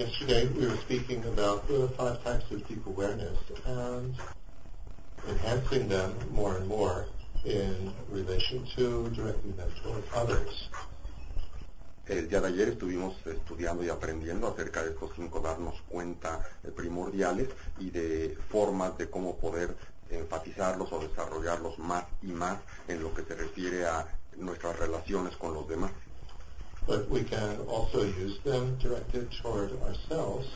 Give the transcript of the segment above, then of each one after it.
Yesterday we were speaking about the five types of deep awareness and enhancing them more and more in relation to directing them toward others. El día de ayer estuvimos estudiando y aprendiendo acerca de estos cinco darnos cuenta eh, primordiales y de formas de cómo poder enfatizarlos o desarrollarlos más y más en lo que se refiere a nuestras relaciones con los demás. But we can also use them directed toward ourselves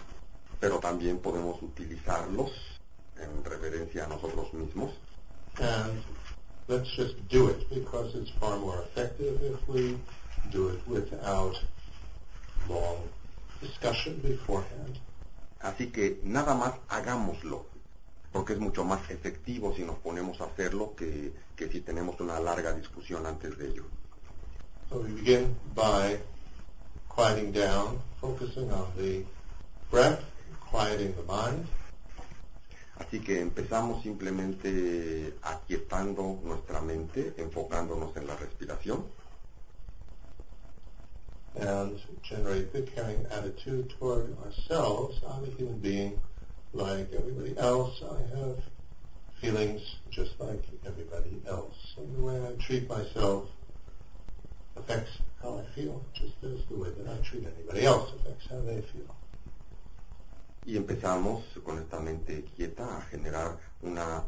Pero también podemos utilizarlos en reverencia a nosotros mismos and let's just do it because it's far more effective if we do it without long discussion beforehand. Así que nada más hagámoslo, porque es mucho más efectivo si nos ponemos a hacerlo que, que si tenemos una larga discusión antes de ello. So we begin by quieting down, focusing on the breath, quieting the mind, Así que empezamos simplemente aquietando nuestra mente, enfocándonos en la respiración and generate the caring attitude toward ourselves. I'm a human being like everybody else. I have feelings just like everybody else. And the way I treat myself affects how I feel, just as the way that I treat anybody else affects how they feel. y empezamos con esta mente quieta a generar una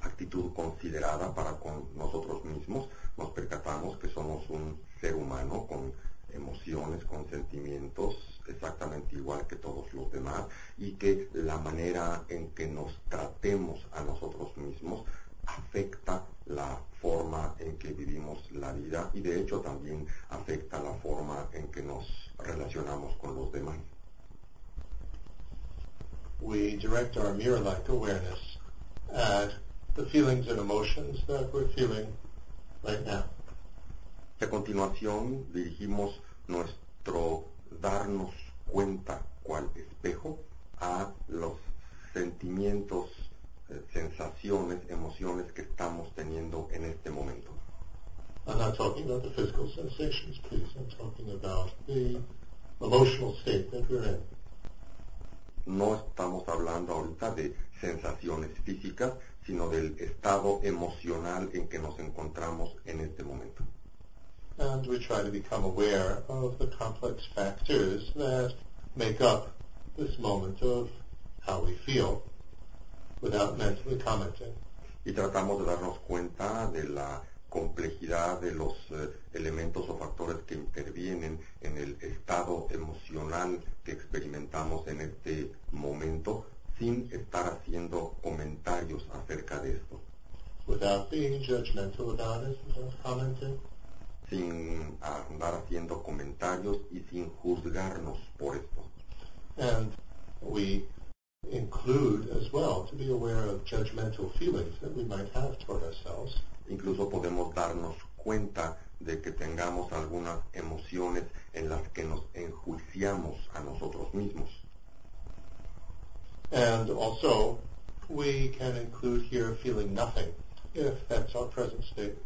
actitud considerada para con nosotros mismos. Nos percatamos que somos un ser humano con emociones, con sentimientos exactamente igual que todos los demás y que la manera en que nos tratemos a nosotros mismos afecta la forma en que vivimos la vida y de hecho también afecta la forma en que nos relacionamos con los demás. We direct our mirror-like awareness at the feelings and emotions that we're feeling right now. A continuación dirigimos nuestro darnos cuenta cual espejo a los sentimientos, sensaciones, emociones que estamos teniendo en este momento. I'm not talking about the physical sensations, please. I'm talking about the emotional state that we're in. No estamos hablando ahorita de sensaciones físicas, sino del estado emocional en que nos encontramos en este momento. And we try to become aware of the complex factors that make up this moment of how we feel. Y tratamos de darnos cuenta de la complejidad de los eh, elementos o factores que intervienen en el estado emocional que experimentamos en este momento sin estar haciendo comentarios acerca de esto, without being judgmental about it, without commenting. sin andar haciendo comentarios y sin juzgarnos por esto. And we include as well to be aware of judgmental feelings that we might have toward ourselves. Incluso podemos darnos cuenta de que tengamos algunas emociones en las que nos enjuiciamos a nosotros mismos. And also, we can include here feeling nothing, if that's our present state.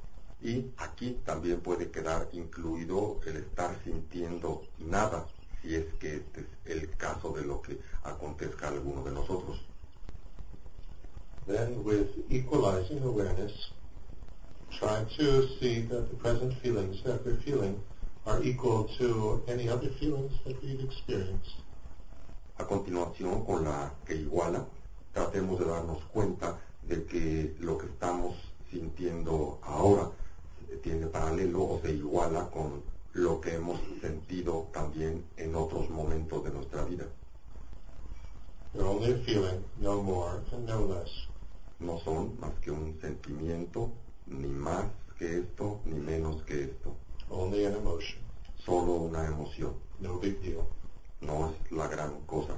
Y aquí también puede quedar incluido el estar sintiendo nada, si es que este es el caso de lo que acontezca a alguno de nosotros. Then, with equalizing awareness, try to see that the present feelings that we're feeling are equal to any other feelings that we've experienced. A continuación, con la que iguala, tratemos de darnos cuenta de que lo que estamos sintiendo ahora tiene paralelo o se iguala con lo que hemos sentido también en otros momentos de nuestra vida. They're only a feeling, no more and no less. No son más que un sentimiento, ni más que esto, ni menos que esto. Only an emotion. Solo una emoción. No big deal. No es la gran cosa.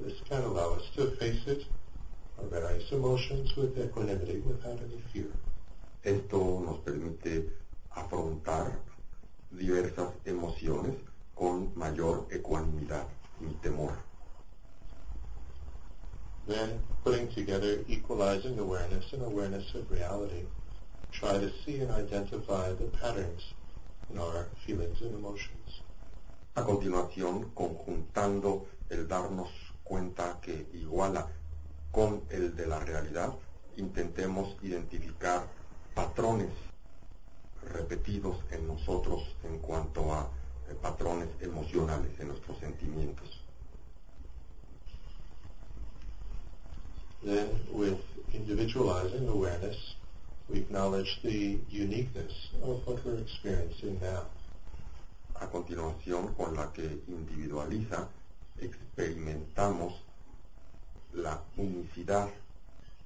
This can allow us to face it, our various emotions with equanimity, without any fear. Esto nos permite afrontar diversas emociones con mayor ecuanimidad y temor. Then, putting together equalizing awareness and awareness of reality, try to see and identify the patterns in our feelings and emotions. A continuación, conjuntando el darnos cuenta que iguala con el de la realidad, intentemos identificar patrones repetidos en nosotros en cuanto a eh, patrones emocionales en nuestros sentimientos. Then, with individualizing awareness, we acknowledge the uniqueness of what we're experiencing now. A continuación, con la que individualiza, experimentamos la unicidad,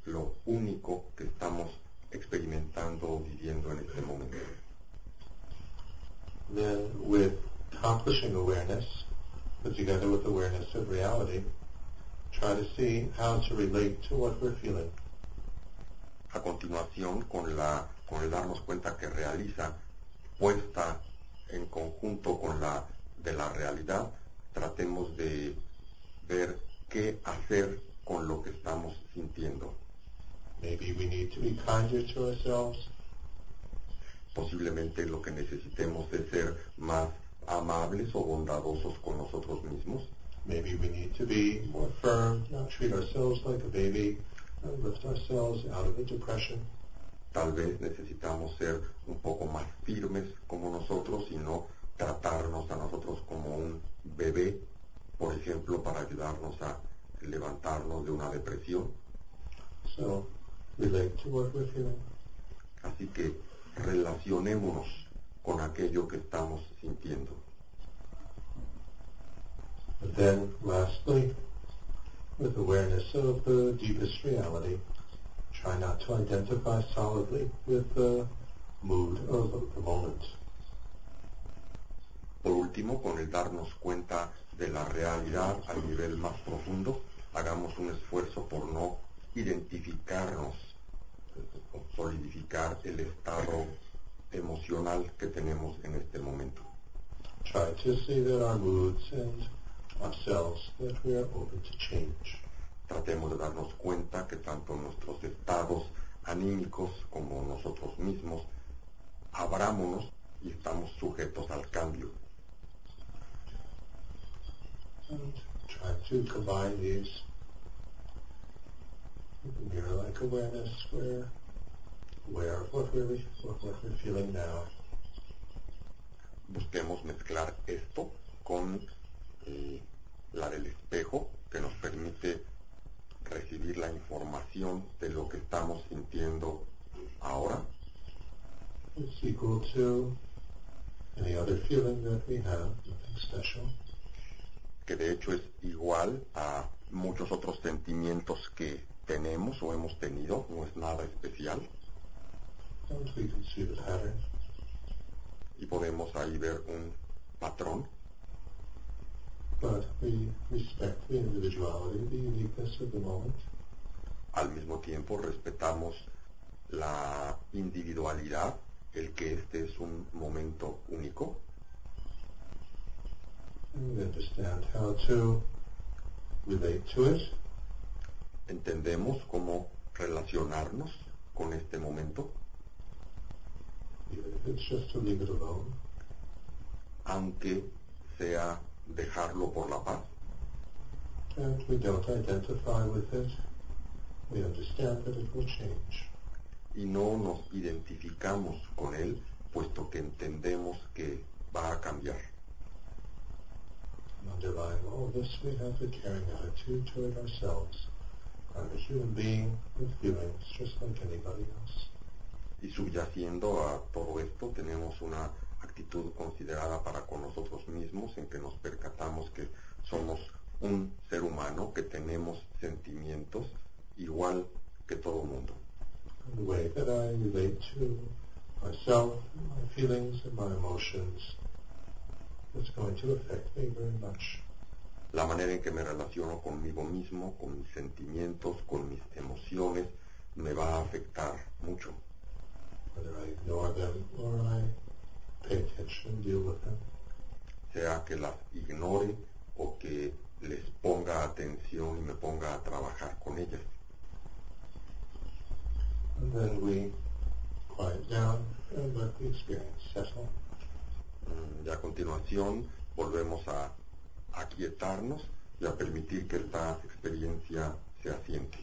lo único que estamos experimentando o viviendo en este momento. Then, with accomplishing awareness, put together with awareness of reality, try to see how to relate to what we're feeling. A continuación, con, la, con el darnos cuenta que realiza, puesta en conjunto con la de la realidad, tratemos de ver qué hacer con lo que estamos sintiendo. Maybe we need to be kinder to ourselves. Posiblemente lo que necesitemos es ser más amables o bondadosos con nosotros mismos. Maybe we need to be more firm, not treat ourselves like a baby, and lift ourselves out of a depression. Tal vez necesitamos ser un poco más firmes como nosotros y no tratarnos a nosotros como un bebé, por ejemplo, para ayudarnos a levantarnos de una depresión. So Así que relacionémonos con aquello que estamos sintiendo. And then lastly, with awareness of the deepest reality, try not to identify solidly with the mood of the moment. Por último, con el darnos cuenta de la realidad a nivel más profundo, hagamos un esfuerzo por no identificarnos, solidificar el estado emocional que tenemos en este momento. Try to see that our moods and ourselves, that we are open to change. Tratemos de darnos cuenta que tanto nuestros estados anímicos como nosotros mismos abrámonos y estamos sujetos al cambio. And try to combine these with mirror-like awareness. Aware of what we're, what we're feeling now. Busquemos mezclar esto con eh, la del espejo que nos permite recibir la información de lo que estamos sintiendo ahora It's equal to any other feeling that we have, nothing special. que de hecho es igual a muchos otros sentimientos que tenemos o hemos tenido, no es nada especial pattern. y podemos ahí ver un patrón, But we respect the individuality, the uniqueness of the moment. al mismo tiempo respetamos la individualidad, el que este es un momento único And we understand how to relate to it. Entendemos cómo relacionarnos con este momento, aunque sea dejarlo por la paz. And we don't identify with it. We understand that it will change. y no nos identificamos con él, puesto que entendemos que va a cambiar. Underlying all this, we have a caring attitude toward ourselves. I'm a human being with feelings just like anybody else. Y subyaciendo a todo esto, tenemos una actitud considerada para con nosotros mismos, en que nos percatamos que somos un ser humano, que tenemos sentimientos igual que todo mundo. Emotions is going to me very much. La manera en que me relaciono conmigo mismo, con mis sentimientos, con mis emociones, me va a afectar mucho. Whether I ignore them or I pay attention and deal with them. sea que las ignore o que les ponga atención y me ponga a trabajar con ellas. And then we quiet down and let the experience settle. Mm, Y a continuación volvemos a aquietarnos y a permitir que esta experiencia se asiente.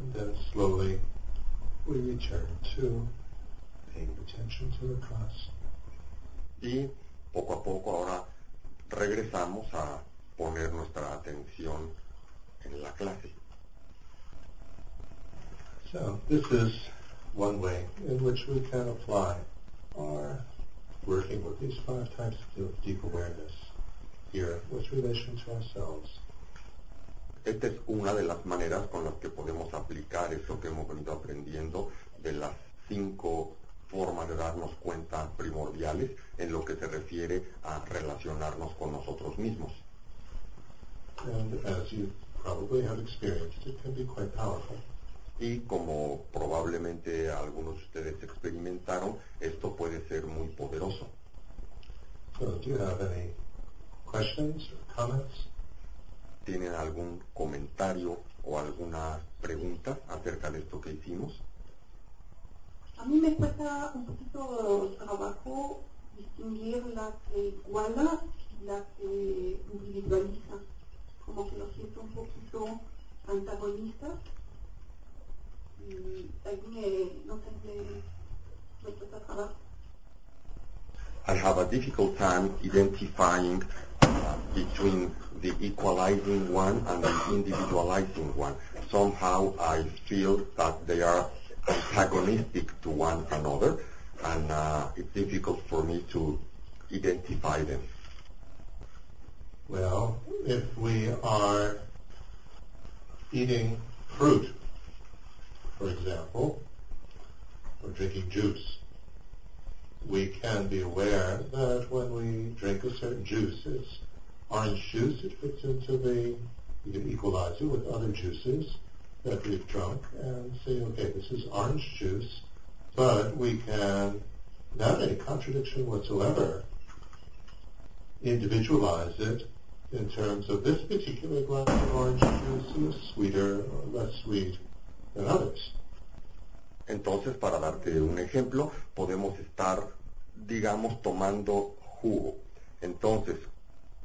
And then slowly we return to paying attention to the class. Y poco a poco ahora regresamos a poner nuestra atención en la clase. So this is one way in which we can apply our working with these five types of deep awareness here with relation to ourselves. Esta es una de las maneras con las que podemos aplicar eso que hemos venido aprendiendo de las cinco formas de darnos cuenta primordiales en lo que se refiere a relacionarnos con nosotros mismos. And as you probably have experienced, it can be quite powerful. Y como probablemente algunos de ustedes experimentaron, esto puede ser muy poderoso. So do you have any questions or comments? ¿Tienen algún comentario o alguna pregunta acerca de esto que hicimos? A mí me cuesta un poquito trabajo distinguir la que iguala y la que individualiza. Como que lo siento un poquito antagonista. I have a difficult time identifying uh, between the equalizing one and the individualizing one. Somehow I feel that they are antagonistic to one another and uh, it's difficult for me to identify them. Well, if we are eating fruit, for example, or drinking juice, we can be aware that when we drink a certain juice, it's orange juice, it fits into the, you can equalize it with other juices that we've drunk and say, okay, this is orange juice, but we can, without any contradiction whatsoever, individualize it in terms of this particular glass of orange juice is sweeter or less sweet Entonces, para darte un ejemplo, podemos estar, digamos, tomando jugo. Entonces,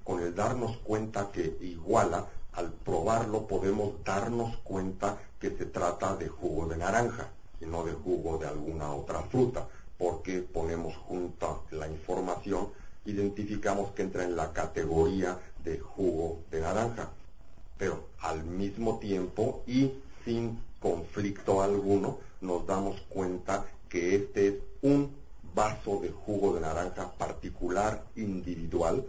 con el darnos cuenta que iguala, al probarlo podemos darnos cuenta que se trata de jugo de naranja y no de jugo de alguna otra fruta, porque ponemos junta la información, identificamos que entra en la categoría de jugo de naranja. Pero al mismo tiempo y sin conflicto alguno, nos damos cuenta que este es un vaso de jugo de naranja particular, individual,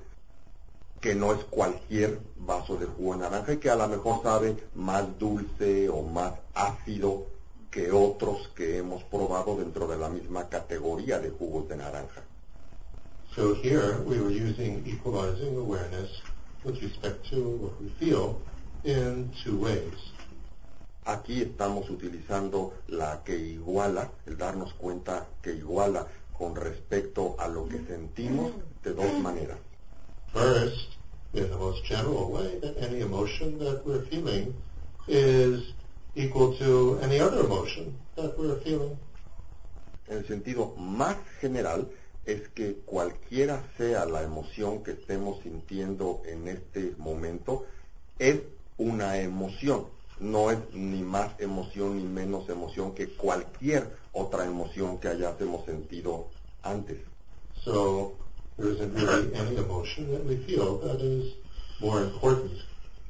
que no es cualquier vaso de jugo de naranja y que a lo mejor sabe más dulce o más ácido que otros que hemos probado dentro de la misma categoría de jugos de naranja. So here we were using equalizing awareness with respect to what we feel in two ways. Aquí estamos utilizando la que iguala, el darnos cuenta que iguala con respecto a lo que sentimos de dos maneras. First, in the most general way, that any emotion that we're feeling is equal to any other emotion that we're feeling. En el sentido más general es que cualquiera sea la emoción que estemos sintiendo en este momento, es una emoción. No es ni más emoción ni menos emoción que cualquier otra emoción que hayamos sentido antes. So there isn't really any emotion that we feel that is more important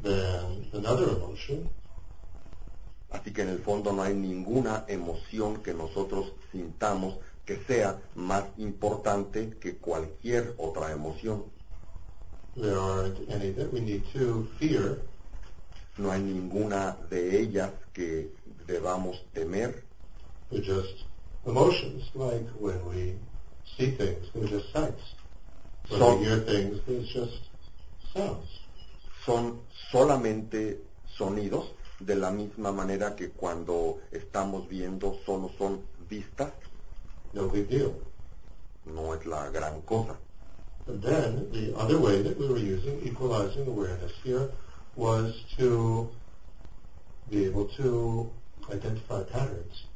than another emotion. Así que en el fondo no hay ninguna emoción que nosotros sintamos que sea más importante que cualquier otra emoción. There aren't any that we need to fear. No hay ninguna de ellas que debamos temer. They're just emotions, like when we see things, they're just sights. When So- we hear things, there's just sounds. Son solamente sonidos de la misma manera que cuando estamos viendo solo son vistas, No big deal. no es la gran cosa. And then the other way that we were using equalizing awareness here was to be able to identify patterns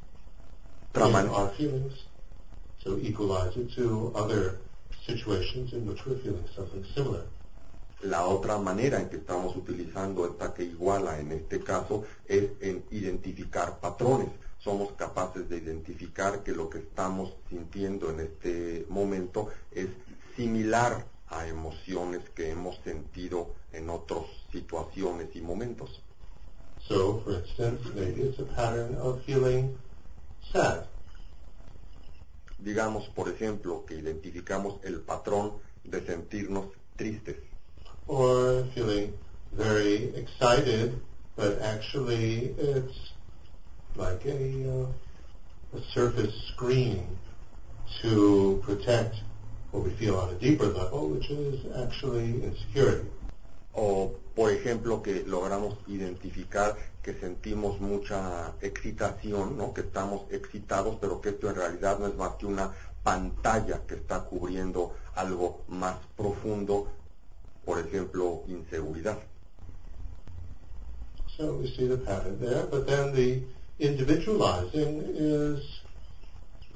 in our feelings, to equalize it to other situations in which we're feeling something similar. La otra manera en que estamos utilizando esta que iguala en este caso es en identificar patrones. Somos capaces de identificar que lo que estamos sintiendo en este momento es similar a emociones que hemos sentido en otras situaciones y momentos. So, for instance, maybe it's a pattern of feeling sad. Digamos, por ejemplo, que identificamos el patrón de sentirnos tristes. or feeling very excited, but actually it's like a, uh, a surface screen to protect what we feel on a deeper level, which is actually insecurity. O, por ejemplo, que logramos identificar que sentimos mucha excitación, ¿no? que estamos excitados, pero que esto en realidad no es más que una pantalla que está cubriendo algo más profundo por ejemplo, inseguridad. So we see the pattern there, but then the individualizing is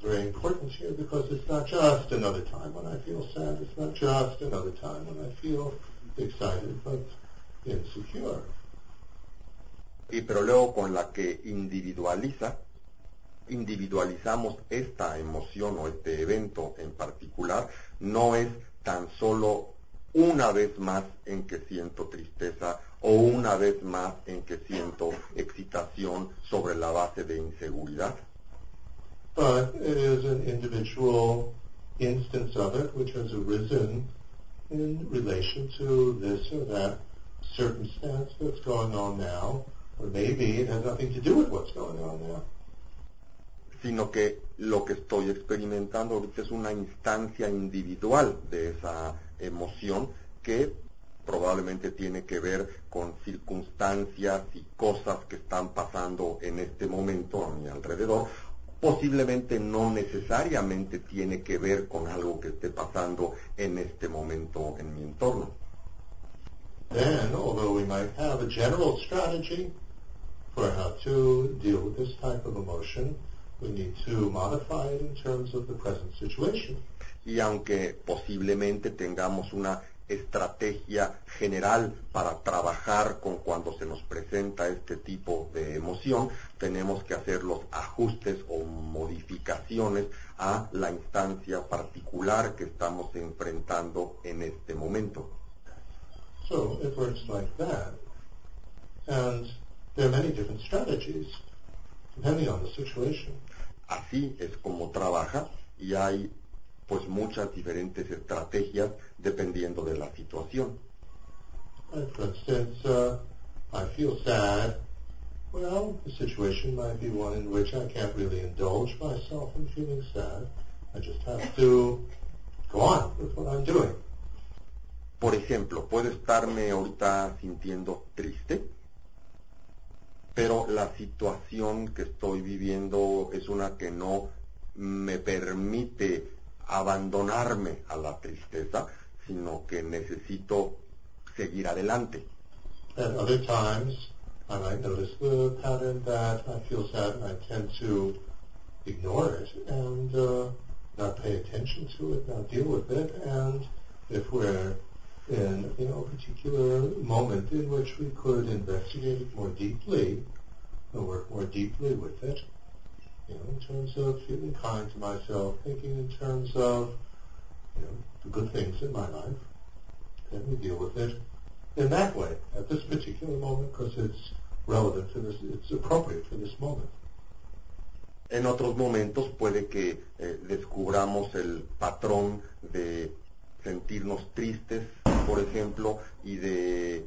very important here because it's not just another time when I feel sad, it's not just another time when I feel excited, but insecure. Y pero luego con la que individualiza, individualizamos esta emoción o este evento en particular, no es tan solo una vez más en que siento tristeza o una vez más en que siento excitación sobre la base de inseguridad. But it is an individual instance of it which has arisen in relation to this or that circumstance that's going on now, or maybe it has nothing to do with what's going on now. Sino que lo que estoy experimentando ahorita es una instancia individual de esa emoción que probablemente tiene que ver con circunstancias y cosas que están pasando en este momento a mi alrededor. Posiblemente no necesariamente tiene que ver con algo que esté pasando en este momento en mi entorno. Then, although we might have a general strategy for how to deal with this type of emotion, we need to modify it in terms of the present situation. y aunque posiblemente tengamos una estrategia general para trabajar con cuando se nos presenta este tipo de emoción, tenemos que hacer los ajustes o modificaciones a la instancia particular que estamos enfrentando en este momento. So it works like that. And there are many different strategies depending on the situation. Así es como trabaja y hay pues muchas diferentes estrategias dependiendo de la situación. Like for instance, uh, I feel sad. Well, the situation might be one in which I can't really indulge myself in feeling sad. I just have to go on with what I'm doing. Por ejemplo, puedo estarme ahorita sintiendo triste, pero la situación que estoy viviendo es una que no me permite abandonarme a la tristeza, sino que necesito seguir adelante. At other times, I might notice the pattern that I feel sad and I tend to ignore it and uh, not pay attention to it, not deal with it. And if we're in you know a particular moment in which we could investigate it more deeply and work more deeply with it, you know, in terms of feeling kind to myself, thinking in terms of you know the good things in my life, then we deal with it in that way at this particular moment because it's relevant to this, it's appropriate for this moment. En otros momentos puede que eh, descubramos el patrón de sentirnos tristes, por ejemplo, y de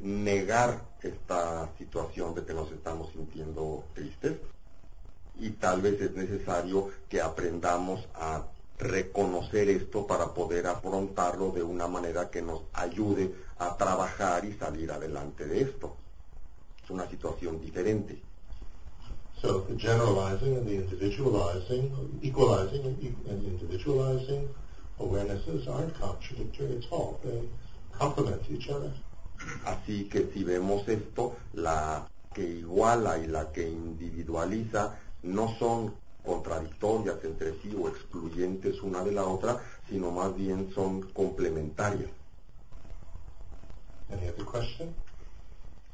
negar esta situación de que nos estamos sintiendo tristes. Y tal vez es necesario que aprendamos a reconocer esto para poder afrontarlo de una manera que nos ayude a trabajar y salir adelante de esto. Es una situación diferente. So the generalizing and the individualizing, equalizing and, e- and individualizing awarenesses aren't contradictory at all. They complement each other. Así que si vemos esto, la que iguala y la que individualiza no son contradictorias entre sí o excluyentes una de la otra, sino más bien son complementarias. Any other question?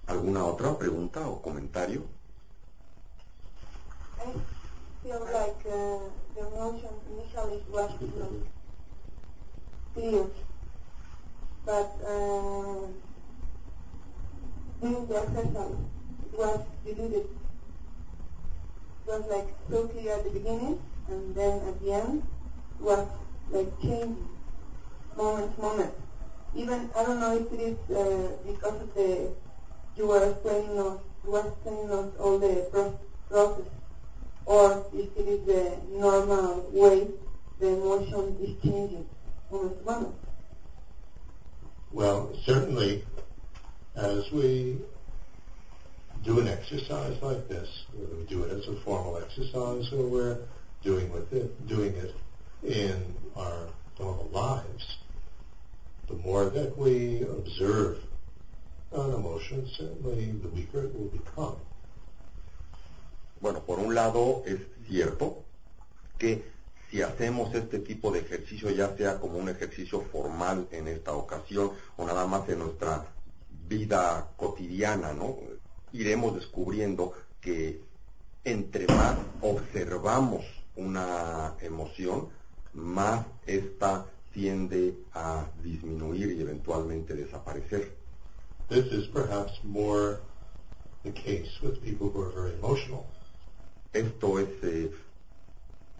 ¿Alguna otra pregunta o comentario? I feel like uh, the emotion initially was like clear, but uh, during the exercise it was diluted. Was like so clear at the beginning, and then at the end was like changing moment to moment. Even I don't know if it is uh, because of the you were explaining us, you were explaining us all the pro- process, or if it is the normal way the emotion is changing moment to moment. Well, certainly, as we do an exercise like this, whether we do it as a formal exercise or we're doing with it, doing it in our normal lives, the more that we observe an emotion, certainly the weaker it will become. Bueno, por un lado es cierto que si hacemos este tipo de ejercicio, ya sea como un ejercicio formal en esta ocasión o nada más en nuestra vida cotidiana, ¿no? Iremos descubriendo que entre más observamos una emoción, más esta tiende a disminuir y eventualmente desaparecer. This is perhaps more the case with people who are very emotional. Esto es eh,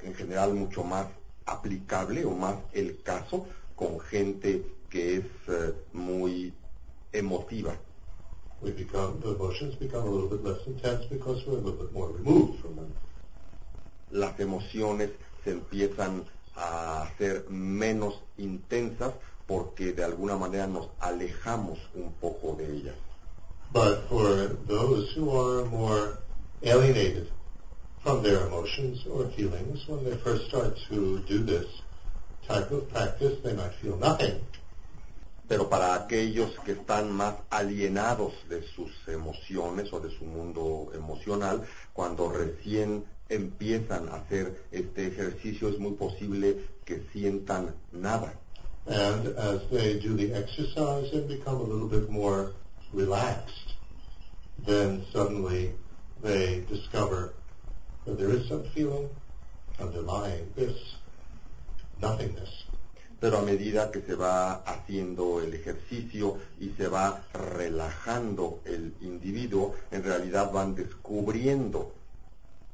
en general mucho más aplicable o más el caso con gente que es eh, muy emotiva. We become, the emotions become a little bit less intense because we're a little bit more removed from them. Las emociones se empiezan a hacer menos intensas porque de alguna manera nos alejamos un poco de ellas. But for those who are more alienated from their emotions or feelings, when they first start to do this type of practice, they might feel nothing. Pero para aquellos que están más alienados de sus emociones o de su mundo emocional, cuando recién empiezan a hacer este ejercicio es muy posible que sientan nada. And as they do the exercise and become a little bit more relaxed, then suddenly they discover that there is some feeling underlying this nothingness. Pero a medida que se va haciendo el ejercicio y se va relajando el individuo, en realidad van descubriendo,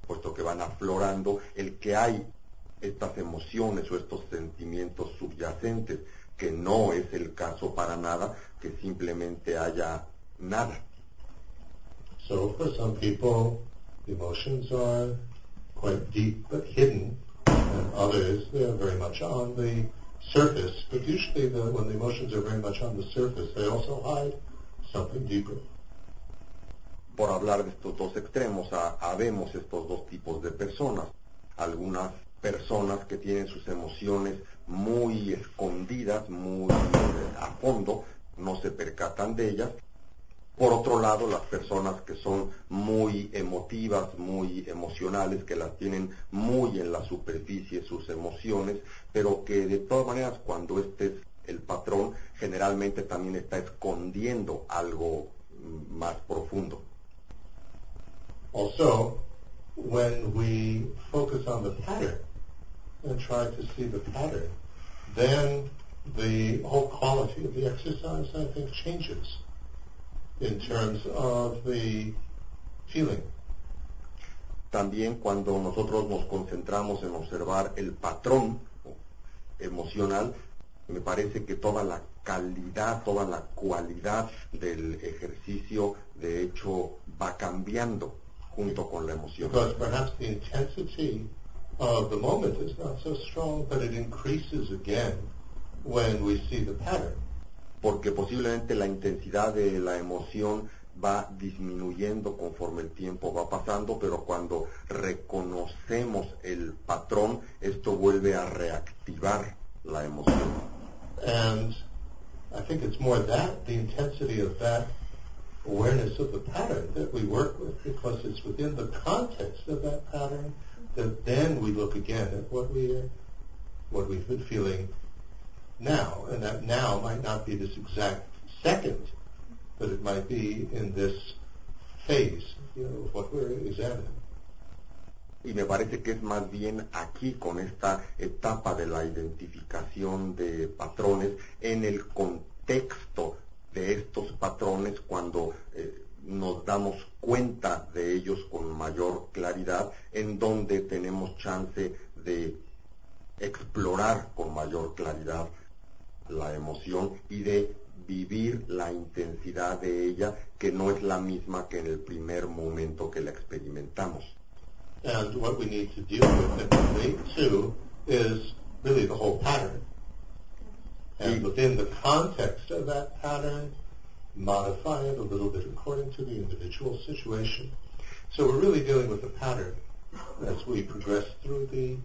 puesto que van aflorando, el que hay estas emociones o estos sentimientos subyacentes, que no es el caso para nada, que simplemente haya nada. So for some people, emotions are quite deep but hidden, and others, they're very much on the surface. But usually the, when the emotions are very much on the surface, they also hide something deeper. Por hablar de estos dos extremos, ha- habemos estos dos tipos de personas. Algunas personas que tienen sus emociones muy escondidas, muy eh, a fondo, no se percatan de ellas. Por otro lado, las personas que son muy emotivas, muy emocionales, que las tienen muy en la superficie sus emociones, pero que de todas maneras cuando este es el patrón, generalmente también está escondiendo algo mm, más profundo. Also, when we focus on the pattern and try to see the pattern, then the whole quality of the exercise, I think, changes in terms of the feeling. También cuando nosotros nos concentramos en observar el patrón emocional, me parece que toda la calidad, toda la cualidad del ejercicio, de hecho, va cambiando junto con la emoción. Because perhaps the intensity of the moment is not so strong, but it increases again when we see the pattern. Porque posiblemente la intensidad de la emoción va disminuyendo conforme el tiempo va pasando, pero cuando reconocemos el patrón, esto vuelve a reactivar la emoción. And I think it's more that, the intensity of that awareness of the pattern that we work with because it's within the context of that pattern that then we look again at what we what we've been feeling now, and that now might not be this exact second, but it might be in this phase, you know, what we're examining. Y me parece que es más bien aquí con esta etapa de la identificación de patrones en el contexto de estos patrones cuando eh, nos damos cuenta de ellos con mayor claridad, en donde tenemos chance de explorar con mayor claridad la emoción y de vivir la intensidad de ella, que no es la misma que en el primer momento que la experimentamos. And what we need to deal with and relate to is really the whole pattern. And within the context of that pattern, modify it a little bit according to the individual situation. So we're really dealing with the pattern as we progress through the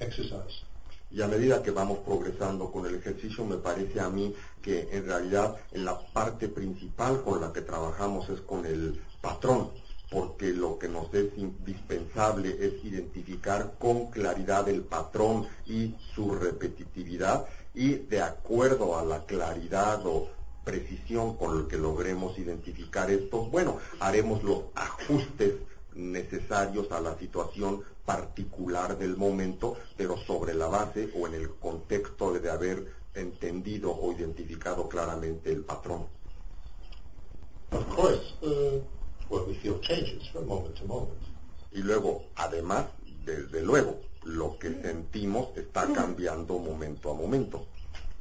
exercise. Y a medida que vamos progresando con el ejercicio, me parece a mí que en realidad en la parte principal con la que trabajamos es con el patrón, porque lo que nos es indispensable es identificar con claridad el patrón y su repetitividad y de acuerdo a la claridad o precisión con lo que logremos identificar esto, bueno, haremos los ajustes necesarios a la situación particular del momento, pero sobre la base o en el contexto de haber entendido o identificado claramente el patrón. Of course, uh, what we feel changes from moment to moment. Y luego, además, desde luego, lo que sentimos está cambiando momento a momento.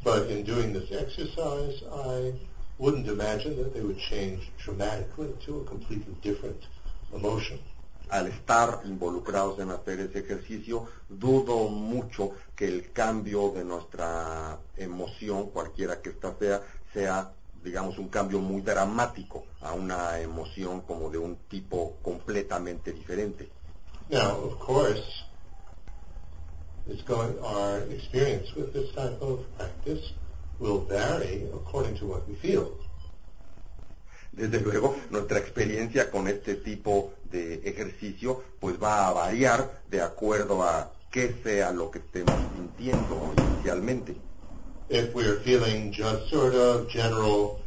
But in doing this exercise, I wouldn't imagine that they would change dramatically to a completely different emotion. Al estar involucrados en hacer ese ejercicio, dudo mucho que el cambio de nuestra emoción, cualquiera que ésta sea, sea, digamos, un cambio muy dramático a una emoción como de un tipo completamente diferente. Now, of course, it's going, our experience with this type of practice will vary according to what we feel. Desde luego, nuestra experiencia con este tipo de ejercicio pues va a variar de acuerdo a qué sea lo que estemos sintiendo inicialmente. If we're feeling just sort of general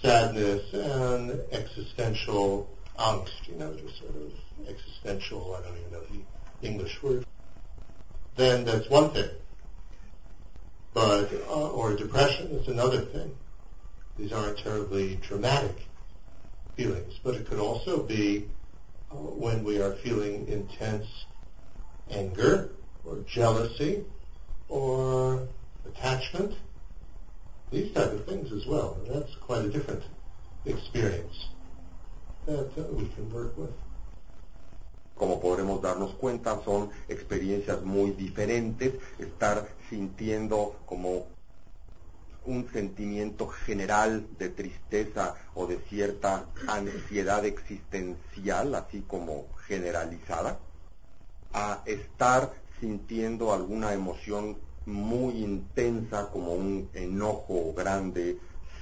sadness and existential angst, you know, just sort of existential, I don't even know the English word, then that's one thing. But, uh, or depression is another thing. These aren't terribly dramatic feelings, but it could also be uh, when we are feeling intense anger or jealousy or attachment, these type of things as well. And that's quite a different experience that uh, we can work with. Como podremos darnos cuenta, son experiencias muy diferentes. Estar sintiendo como un sentimiento general de tristeza o de cierta ansiedad existencial, así como generalizada, a estar sintiendo alguna emoción muy intensa como un enojo grande,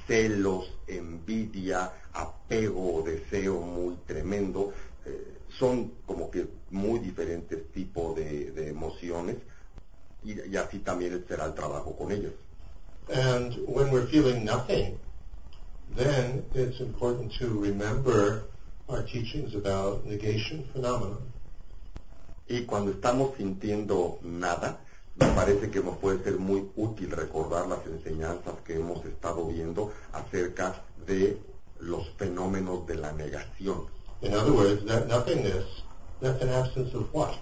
celos, envidia, apego o deseo muy tremendo, eh, son como que muy diferentes tipos de, emociones y, así también será el trabajo con ellas. And when we're feeling nothing, then it's important to remember our teachings about negation phenomena. Y cuando estamos sintiendo nada, me parece que nos puede ser muy útil recordar las enseñanzas que hemos estado viendo acerca de los fenómenos de la negación. In other words, that nothingness, that's an absence of what?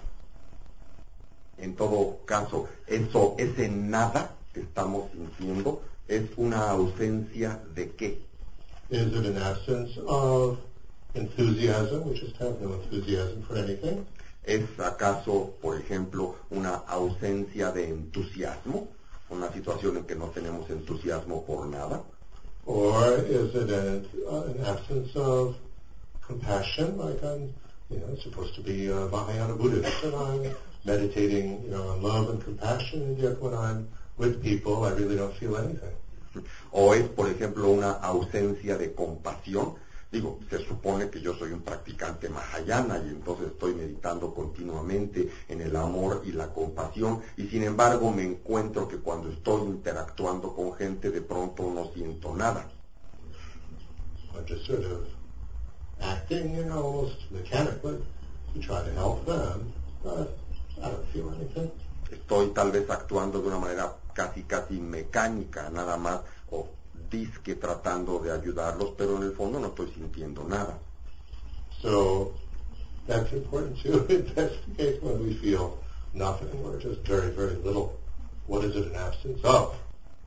En todo caso, eso, ese nada que estamos sintiendo es una ausencia de qué? Is it an absence of enthusiasm? We just have no enthusiasm for anything. ¿Es acaso, por ejemplo, una ausencia de entusiasmo? Una situación en que no tenemos entusiasmo por nada. Or is it an, uh, an absence of compassion? Like I'm, you know, supposed to be a Mahayana Buddhist and I'm meditating, you know, on love and compassion, and yet when I'm with people, I really don't feel anything. O es, por ejemplo, una ausencia de compasión. Digo, se supone que yo soy un practicante mahayana y entonces estoy meditando continuamente en el amor y la compasión y sin embargo me encuentro que cuando estoy interactuando con gente de pronto no siento nada. I'm just sort of acting, you know, almost mechanically to try to help them, but I don't feel anything. Estoy tal vez actuando de una manera casi casi mecánica nada más o disque tratando de ayudarlos, pero en el fondo no estoy sintiendo nada. So that's important to investigate when we feel nothing or just very, very little. What is it an absence of?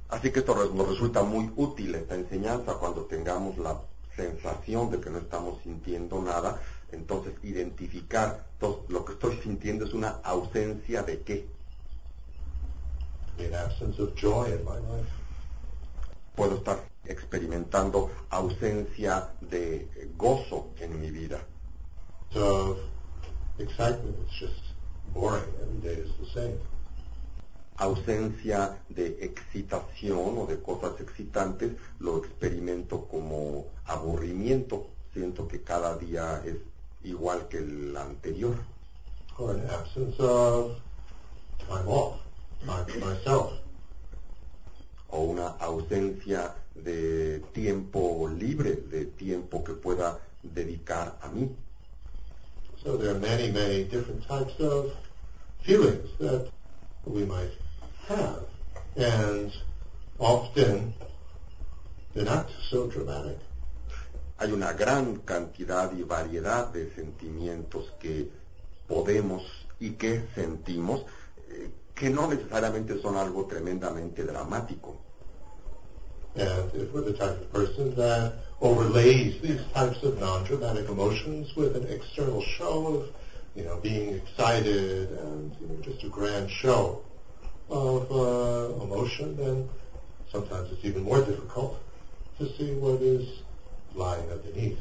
Así que esto nos resulta muy útil esta enseñanza cuando tengamos la sensación de que no estamos sintiendo nada, entonces identificar lo que estoy sintiendo es una ausencia de qué. An absence of joy in my life. Puedo estar experimentando ausencia de gozo en mi vida, Of excitement. It's just boring. Every day is the same. ausencia de excitación o de cosas excitantes, lo experimento como aburrimiento. Siento que cada día es igual que el anterior. Or an absence of time off, myself. o una ausencia de tiempo libre, de tiempo que pueda dedicar a mí. So there are many, many different types of feelings that we might have. And often they're not so dramatic. Hay una gran cantidad y variedad de sentimientos que podemos y que sentimos eh, que no necesariamente son algo tremendamente dramático. And if we're the type of person that overlays these types of non-dramatic emotions with an external show of, you know, being excited and you know, just a grand show of uh, emotion, then sometimes it's even more difficult to see what is lying underneath.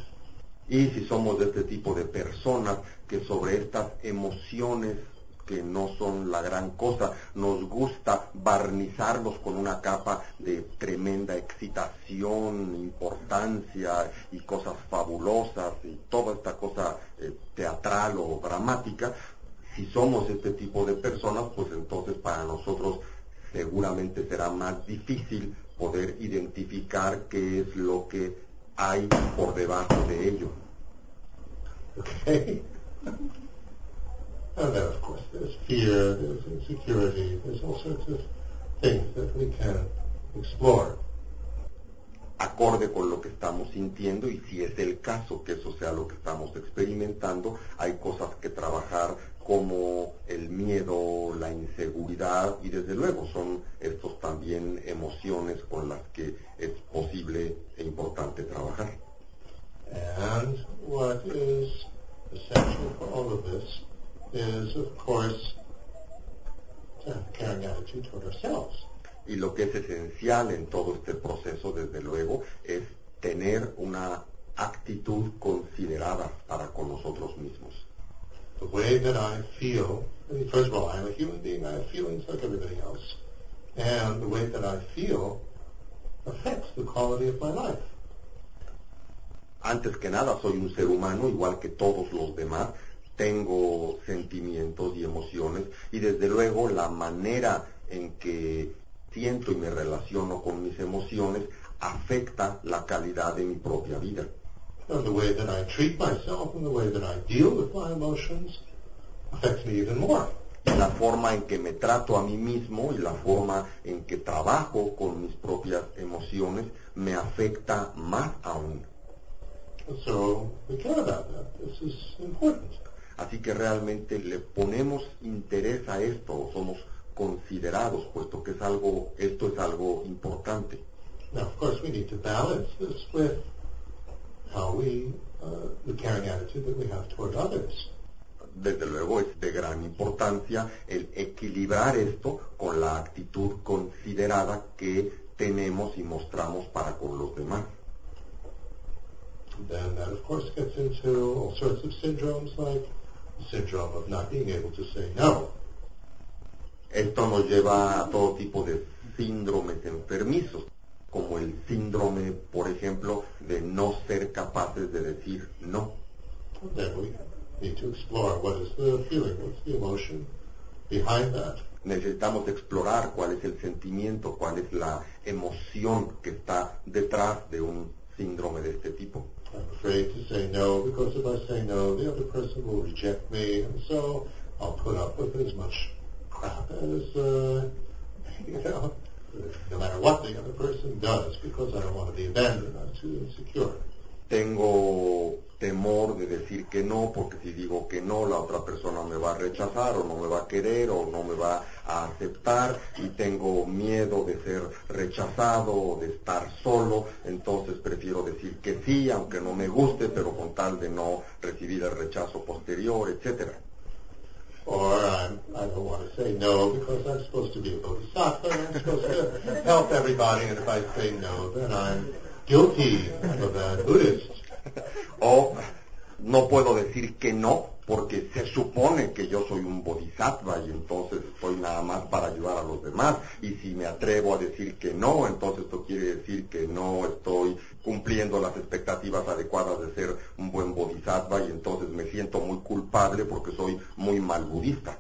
Y si somos de este tipo de personas que sobre estas emociones que no son la gran cosa, nos gusta barnizarlos con una capa de tremenda excitación, importancia y cosas fabulosas y toda esta cosa eh, teatral o dramática, si somos este tipo de personas, pues entonces para nosotros seguramente será más difícil poder identificar qué es lo que hay por debajo de ello. And then, of course, there's fear, there's insecurity, there's all sorts of things that we can explore. acorde con lo que estamos sintiendo y si es el caso que eso sea lo que estamos experimentando, hay cosas que trabajar como el miedo, la inseguridad y desde luego son estos también emociones con las que es posible e importante trabajar. And what is essential for all of this is, of course, caring attitude toward ourselves. Y lo que es esencial en todo este proceso, desde luego, es tener una actitud considerada para con nosotros mismos. The way that I feel, first of all, I'm a human being, I have feelings like everybody else. And the way that I feel affects the quality of my life. Antes que nada, soy un ser humano igual que todos los demás. Tengo sentimientos y emociones y desde luego la manera en que siento y me relaciono con mis emociones afecta la calidad de mi propia vida. And the way that I treat myself and the way that I deal with my emotions affects me even more. Y la forma en que me trato a mí mismo y la forma en que trabajo con mis propias emociones me afecta más aún. So we care about that. This is important. Así que realmente le ponemos interés a esto, somos considerados, puesto que es algo, esto es algo importante. Now, of course, we need to balance this with how we, uh, the caring attitude that we have toward others. Desde luego es de gran importancia el equilibrar esto con la actitud considerada que tenemos y mostramos para con los demás. Then that, of course, gets into all sorts of syndromes like syndrome of not being able to say no. Esto nos lleva a todo tipo de síndromes enfermizos, como el síndrome, por ejemplo, de no ser capaces de decir no. Necesitamos explorar cuál es el sentimiento, cuál es la emoción que está detrás de un síndrome de este tipo. I'm afraid to say no because if I say no, the other person will reject me, and so I'll put up with as much crap as, uh, you know, no matter what the other person does, because I don't want to be abandoned. I'm too insecure. Tengo temor de decir que no, porque si digo que no, la otra persona me va a rechazar o no me va a querer o no me va a aceptar y tengo miedo de ser rechazado o de estar solo, entonces prefiero decir que sí, aunque no me guste, pero con tal de no recibir el rechazo posterior, etcétera. Or I'm, I don't want to say no because I'm supposed to be a bodhisattva and I'm supposed to help everybody, and if I say no, then I'm guilty. I'm a Buddhist. O no puedo decir que no porque se supone que yo soy un bodhisattva y entonces estoy nada más para ayudar a los demás. Y si me atrevo a decir que no, entonces esto quiere decir que no estoy cumpliendo las expectativas adecuadas de ser un buen bodhisattva y entonces me siento muy culpable porque soy muy mal budista.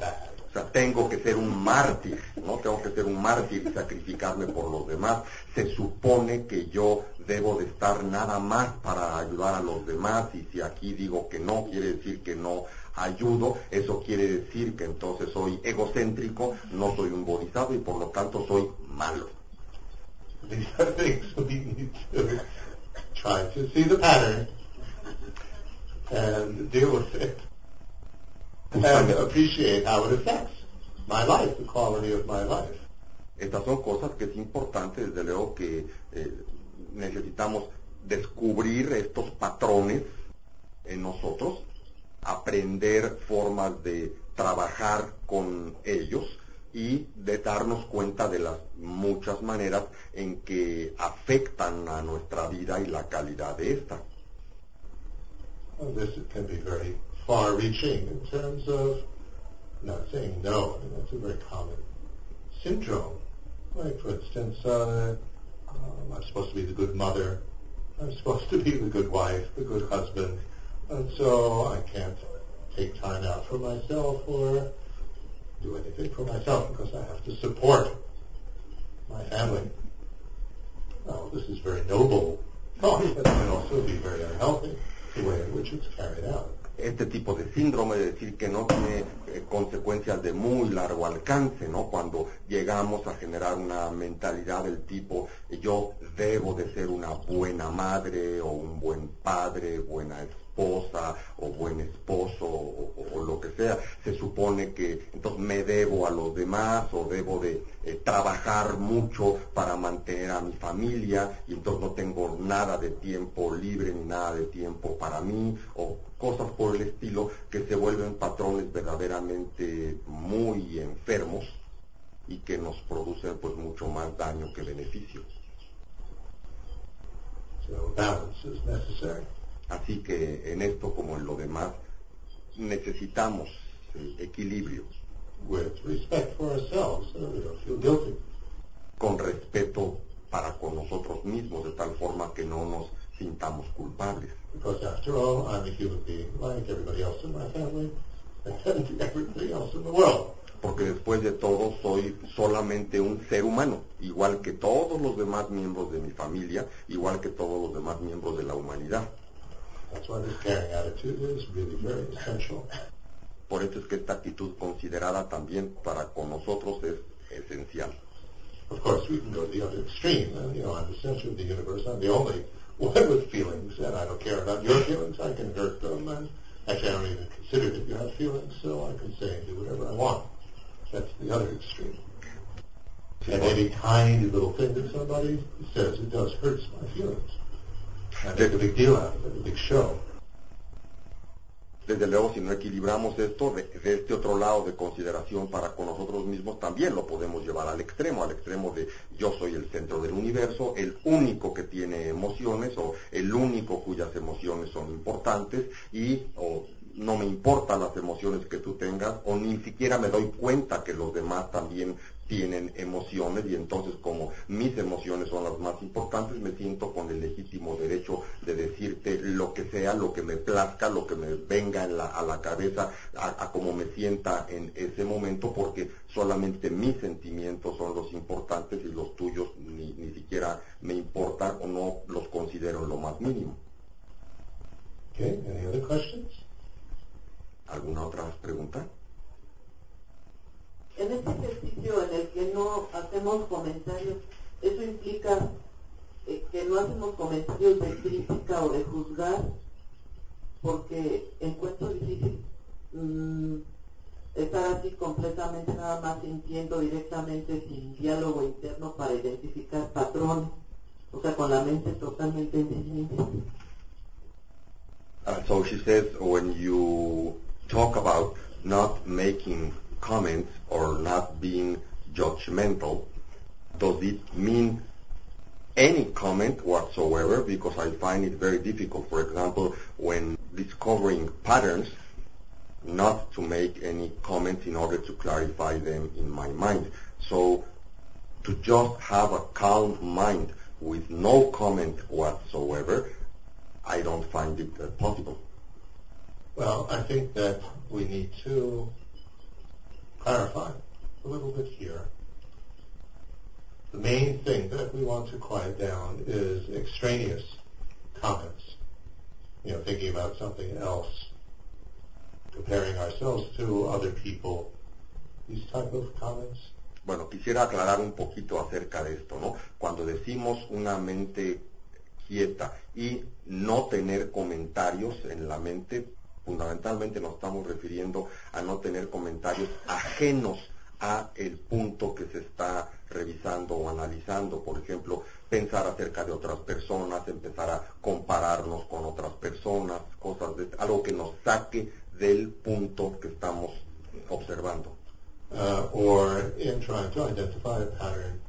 Right? Tengo que ser un mártir, ¿no? Tengo que ser un mártir y sacrificarme por los demás. Se supone que yo debo de estar nada más para ayudar a los demás y si aquí digo que no, quiere decir que no ayudo, eso quiere decir que entonces soy egocéntrico, no soy un bodhisattva y por lo tanto soy malo. And appreciate how it affects my life, the quality of my life. Estas son cosas que es importante, desde luego que eh, necesitamos descubrir estos patrones en nosotros, aprender formas de trabajar con ellos y de darnos cuenta de las muchas maneras en que afectan a nuestra vida y la calidad de esta. Well, far-reaching in terms of not saying no. I mean, that's a very common syndrome. Like, for instance, uh, um, I'm supposed to be the good mother. I'm supposed to be the good wife, the good husband. And so I can't take time out for myself or do anything for myself because I have to support my family. Well, this is very noble thought, but it can also be very unhealthy, the way in which it's carried out. Este tipo de síndrome de decir que no tiene eh, consecuencias de muy largo alcance, ¿no? Cuando llegamos a generar una mentalidad del tipo yo debo de ser una buena madre o un buen padre, buena esposa o buen esposo o, lo que sea, se supone que entonces me debo a los demás o debo de eh, trabajar mucho para mantener a mi familia y entonces no tengo nada de tiempo libre ni nada de tiempo para mí o cosas por el estilo que se vuelven patrones verdaderamente muy enfermos y que nos producen pues mucho más daño que beneficio. Así que en esto como en lo demás necesitamos eh, equilibrio with respect for ourselves, don't feel guilty. con respeto para con nosotros mismos de tal forma que no nos sintamos culpables. Because after all, I'm a human being like everybody else in my family and everybody else in the world. porque después de todo soy solamente un ser humano, igual que todos los demás miembros de mi familia, igual que todos los demás miembros de la humanidad. That's why this caring attitude is really very essential. Por eso es que esta actitud considerada también para con nosotros es esencial. Of course, we can go to the other extreme. And, you know, I'm the center of the universe. I'm the only one with feelings, and I don't care about your feelings. I can hurt them, and actually, I don't even consider that you have feelings, so I can say and do whatever I want. That's the other extreme. And any tiny little thing that somebody says, it does hurts my feelings. Desde luego, si no equilibramos esto, de, de este otro lado de consideración para con nosotros mismos, también lo podemos llevar al extremo, al extremo de yo soy el centro del universo, el único que tiene emociones o el único cuyas emociones son importantes y o no me importan las emociones que tú tengas o ni siquiera me doy cuenta que los demás también tienen emociones y entonces como mis emociones son las más importantes me siento con el legítimo derecho de decirte lo que sea, lo que me plazca, lo que me venga a la cabeza, a, como me sienta en ese momento porque solamente mis sentimientos son los importantes y los tuyos ni, ni siquiera me importan o no los considero lo más mínimo. Okay, any? ¿Alguna otra pregunta? En este ejercicio en el que no hacemos comentarios, ¿eso implica eh, que no hacemos comentarios de crítica o de juzgar? Porque encuentro difícil mm, estar así completamente nada más sintiendo directamente sin diálogo interno para identificar patrones, o sea, con la mente totalmente en Uh, so she says when you talk about not making comments or not being judgmental, does it mean any comment whatsoever? Because I find it very difficult, for example, when discovering patterns, not to make any comments in order to clarify them in my mind. So to just have a calm mind with no comment whatsoever, I don't find it uh, possible. Well, I think that we need to clarify a little bit here. The main thing that we want to quiet down is extraneous comments. You know, thinking about something else, comparing ourselves to other people, these type of comments. Bueno, quisiera aclarar un poquito acerca de esto, ¿no? Cuando decimos una mente quieta y no tener comentarios en la mente, fundamentalmente nos estamos refiriendo a no tener comentarios ajenos a el punto que se está revisando o analizando, por ejemplo, pensar acerca de otras personas, empezar a compararnos con otras personas, cosas de algo que nos saque del punto que estamos observando. Uh, or in trying to identify a pattern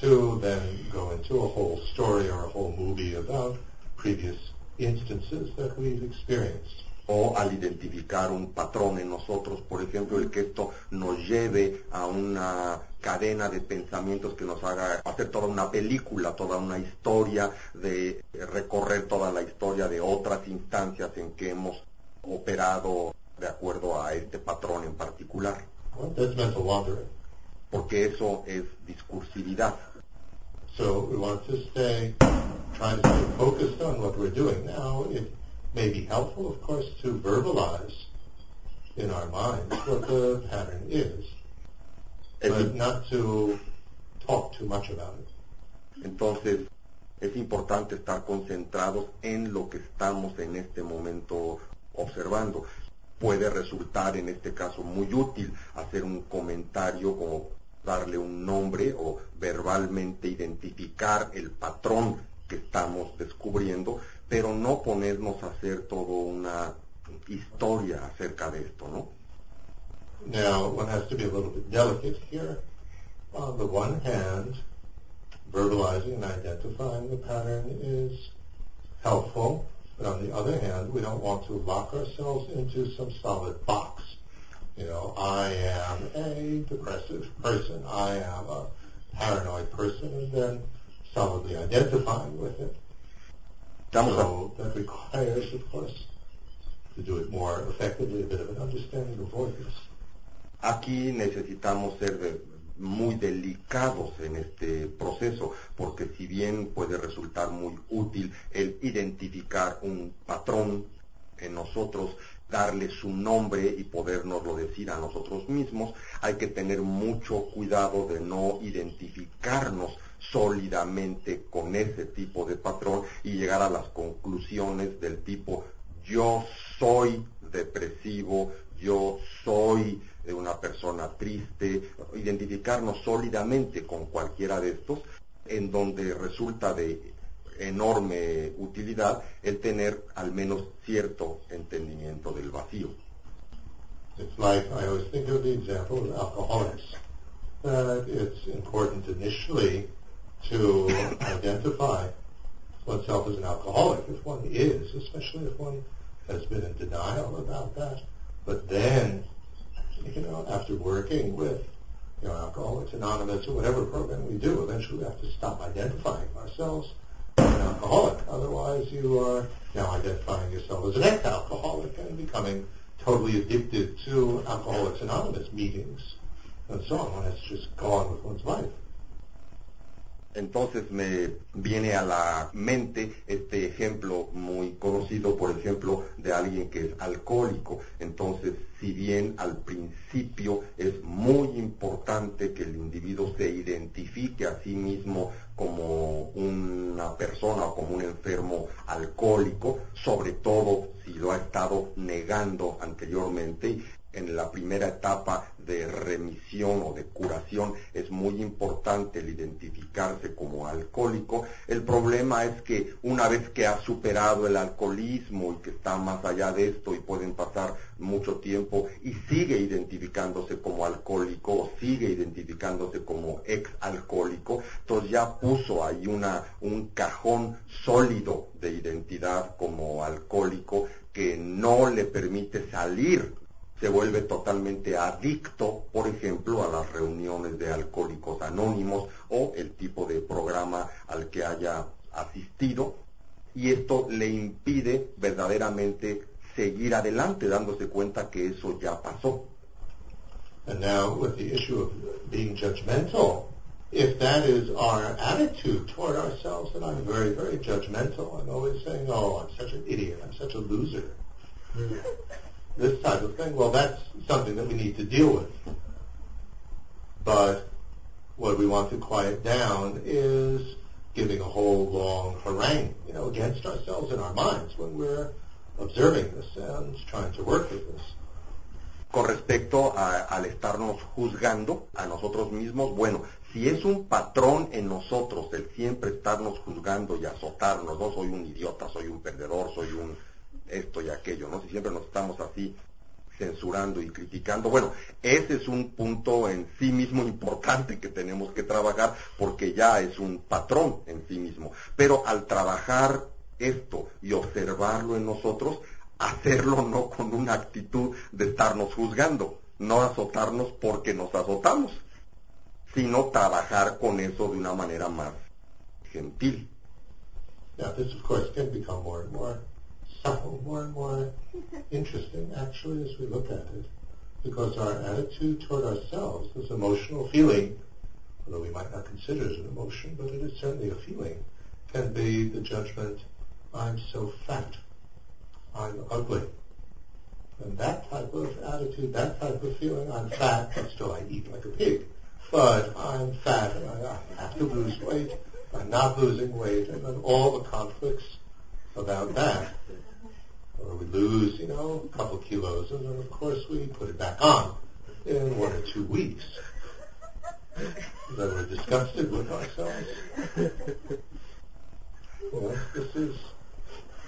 to then go into a whole story or a whole movie about previous instances that we've experienced. O al identificar un patrón en nosotros, por ejemplo, el que esto nos lleve a una cadena de pensamientos que nos haga hacer toda una película, toda una historia, de recorrer toda la historia de otras instancias en que hemos operado de acuerdo a este patrón en particular. Porque eso es discursividad. So we want to stay, trying to stay focused on what we're doing now. May be helpful, of course, to verbalize in our minds what the pattern is, but not to talk too much about it. Entonces, es importante estar concentrados en lo que estamos en este momento observando. Puede resultar en este caso muy útil hacer un comentario como darle un nombre o verbalmente identificar el patrón que estamos descubriendo, pero no ponernos a hacer toda una historia acerca de esto, ¿no? Now, one has to be a little bit delicate here. On the one hand, verbalizing and identifying the pattern is helpful, but on the other hand, we don't want to lock ourselves into some solid box. You know, I am a depressive person, I am a paranoid person, and then solidly identifying with it. Estamos so that requires, of course, to do it more effectively, a bit of an understanding of voices. Aquí necesitamos ser muy delicados en este proceso, porque si bien puede resultar muy útil el identificar un patrón en nosotros, darle su nombre y podernoslo decir a nosotros mismos, hay que tener mucho cuidado de no identificarnos sólidamente con ese tipo de patrón y llegar a las conclusiones del tipo yo soy depresivo, yo soy una persona triste, identificarnos sólidamente con cualquiera de estos, en donde resulta de enorme utilidad el tener al menos cierto entendimiento del vacío. It's like I always think of the example of alcoholics. That it's important initially to identify oneself as an alcoholic, if one is, especially if one has been in denial about that. But then, you know, after working with you know, Alcoholics Anonymous or whatever program we do, eventually we have to stop identifying ourselves as an alcoholic. Otherwise, you are now identifying yourself as an ex-alcoholic and becoming totally addicted to Alcoholics Anonymous meetings and so on. One has just go on with one's life. Entonces me viene a la mente este ejemplo muy conocido, por ejemplo, de alguien que es alcohólico. Entonces, si bien al principio es muy importante que el individuo se identifique a sí mismo como una persona o como un enfermo alcohólico, sobre todo si lo ha estado negando anteriormente, en la primera etapa de remisión o de curación es muy importante el identificarse como alcohólico. El problema es que una vez que ha superado el alcoholismo y que está más allá de esto y pueden pasar mucho tiempo y sigue identificándose como alcohólico o sigue identificándose como ex alcohólico, entonces ya puso ahí una, un cajón sólido de identidad como alcohólico que no le permite salir se vuelve totalmente adicto, por ejemplo, a las reuniones de alcohólicos anónimos o el tipo de programa al que haya asistido, y esto le impide verdaderamente seguir adelante, dándose cuenta que eso ya pasó. And now with the issue of being judgmental, if that is our attitude toward ourselves, then I'm very, very judgmental. I'm always saying, oh, I'm such an idiot, I'm such a loser. This type of thing, well, that's something that we need to deal with. But what we want to quiet down is giving a whole long harangue, you know, against ourselves in our minds when we're observing this and trying to work with this. Con respecto a, al estarnos juzgando a nosotros mismos, bueno, si es un patrón en nosotros el siempre estarnos juzgando y azotarnos, no soy un idiota, soy un perdedor, soy un esto y aquello, ¿no? Si siempre nos estamos así censurando y criticando. Bueno, ese es un punto en sí mismo importante que tenemos que trabajar porque ya es un patrón en sí mismo. Pero al trabajar esto y observarlo en nosotros, hacerlo no con una actitud de estarnos juzgando, no azotarnos porque nos azotamos, sino trabajar con eso de una manera más gentil. Now, this of course can become more and more more and more interesting actually as we look at it. Because our attitude toward ourselves, this emotional feeling, although we might not consider it an emotion, but it is certainly a feeling, can be the judgment, I'm so fat, I'm ugly. And that type of attitude, that type of feeling, I'm fat, but still I eat like a pig. But I'm fat and I have to lose weight. I'm not losing weight. And then all the conflicts about that or we lose, you know, a couple kilos, and then of course we put it back on in one or two weeks. Then we're disgusted with ourselves. Well, this is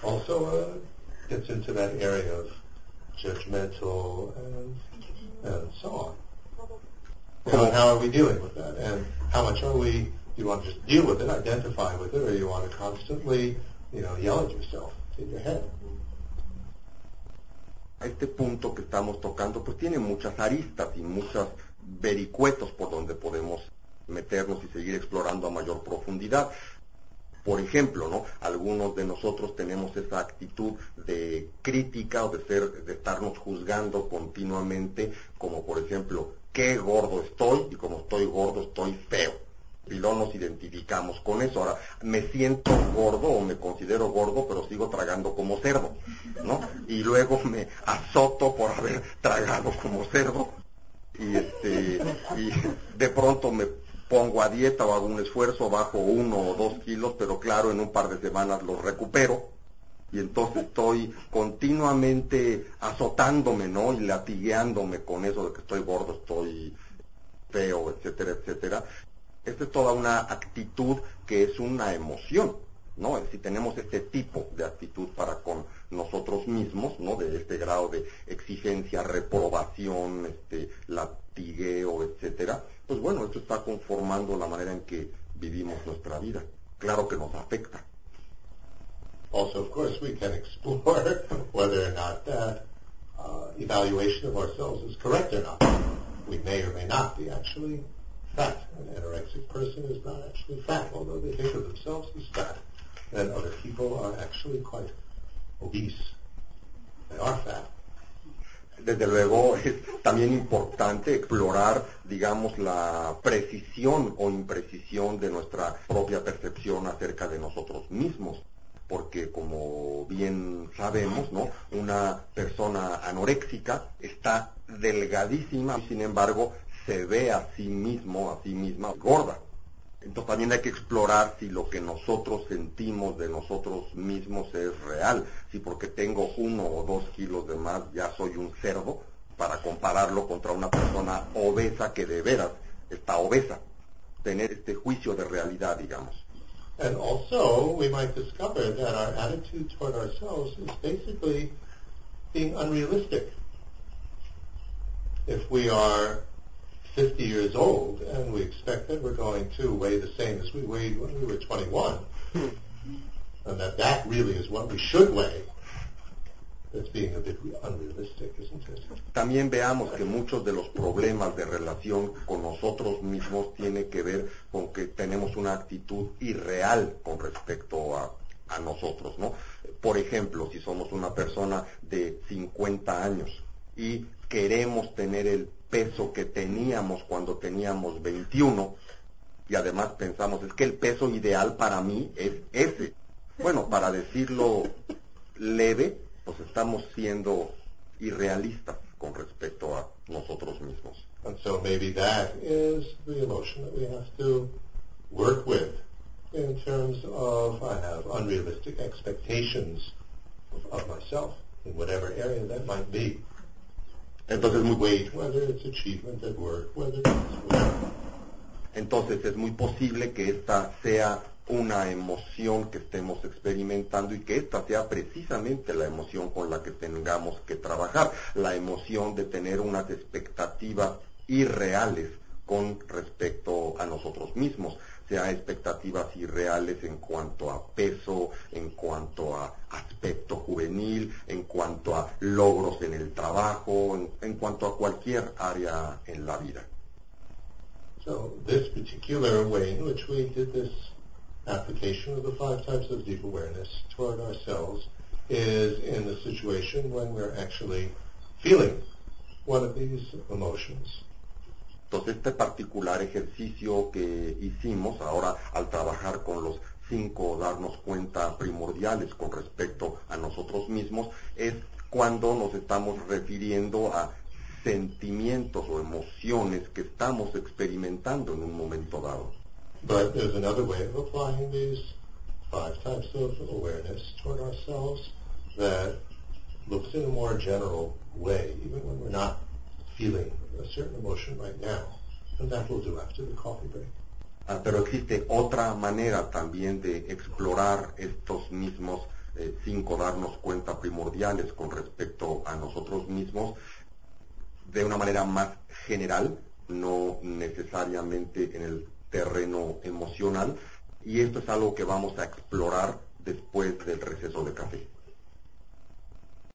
also uh, gets into that area of judgmental and and so on. Know, how are we dealing with that? And how much are we? Do you want to just deal with it, identify with it, or you want to constantly, you know, yell at yourself in your head? Este punto que estamos tocando pues tiene muchas aristas y muchos vericuetos por donde podemos meternos y seguir explorando a mayor profundidad. Por ejemplo, ¿no? Algunos de nosotros tenemos esa actitud de crítica o de ser, de estarnos juzgando continuamente, como por ejemplo, qué gordo estoy y como estoy gordo estoy feo y no nos identificamos con eso. Ahora, me siento gordo o me considero gordo, pero sigo tragando como cerdo, ¿no? Y luego me azoto por haber tragado como cerdo y este y de pronto me pongo a dieta o hago un esfuerzo, bajo uno o dos kilos, pero claro, en un par de semanas los recupero y entonces estoy continuamente azotándome, ¿no? Y latigueándome con eso de que estoy gordo, estoy feo, etcétera, etcétera. Esta es toda una actitud que es una emoción, ¿no? Si tenemos este tipo de actitud para con nosotros mismos, ¿no? De este grado de exigencia, reprobación, este, latigueo, etcétera, pues bueno, esto está conformando la manera en que vivimos nuestra vida. Claro que nos afecta. Also, of course, we can explore whether or not that uh, evaluation of ourselves is correct or not. We may or may not be actually anorexic person is not actually fat, although they think of themselves as fat. And other people are actually quite obese. They are fat. Desde luego es también importante explorar, digamos, la precisión o imprecisión de nuestra propia percepción acerca de nosotros mismos porque como bien sabemos, ¿no? Una persona anoréxica está delgadísima y sin embargo se ve a sí mismo, a sí misma gorda. Entonces también hay que explorar si lo que nosotros sentimos de nosotros mismos es real, si porque tengo uno o dos kilos de más ya soy un cerdo, para compararlo contra una persona obesa que de veras está obesa, tener este juicio de realidad, digamos. And also, we might discover that our attitude toward ourselves is basically being unrealistic. If we are 50 years old and we expect that we're going to weigh the same as we weighed when we were 21, and that that really is what we should weigh, that's being a bit unrealistic, isn't it? También veamos que muchos de los problemas de relación con nosotros mismos tiene que ver con que tenemos una actitud irreal con respecto a, a nosotros, ¿no? Por ejemplo, si somos una persona de 50 años y queremos tener el peso que teníamos cuando teníamos 21 y además pensamos, es que el peso ideal para mí es ese. Bueno, para decirlo leve, pues estamos siendo irrealistas con respecto a nosotros mismos. And so maybe that is the emotion that we have to work with in terms of I have unrealistic expectations of, of myself in whatever area that might be. Entonces, muy, at work, entonces es muy posible que esta sea una emoción que estemos experimentando y que esta sea precisamente la emoción con la que tengamos que trabajar, la emoción de tener unas expectativas irreales con respecto a nosotros mismos, sea expectativas irreales en cuanto a peso, en cuanto a aspecto juvenil, en cuanto a logros en el trabajo, en, en cuanto a cualquier área en la vida. So this particular way in which we did this application of the five types of deep awareness toward ourselves is in the situation when we're actually feeling one of these emotions. Entonces este particular ejercicio que hicimos ahora al trabajar con los cinco darnos cuenta primordiales con respecto a nosotros mismos es cuando nos estamos refiriendo a sentimientos o emociones que estamos experimentando en un momento dado. But there's another way of applying these five types of awareness toward ourselves that looks in a more general way, even when we're not feeling a certain emotion right now. And that will do after the coffee break. Ah, pero existe otra manera también de explorar estos mismos eh, cinco darnos cuenta primordiales con respecto a nosotros mismos de una manera más general, no necesariamente en el terreno emocional, y esto es algo que vamos a explorar después del receso de café.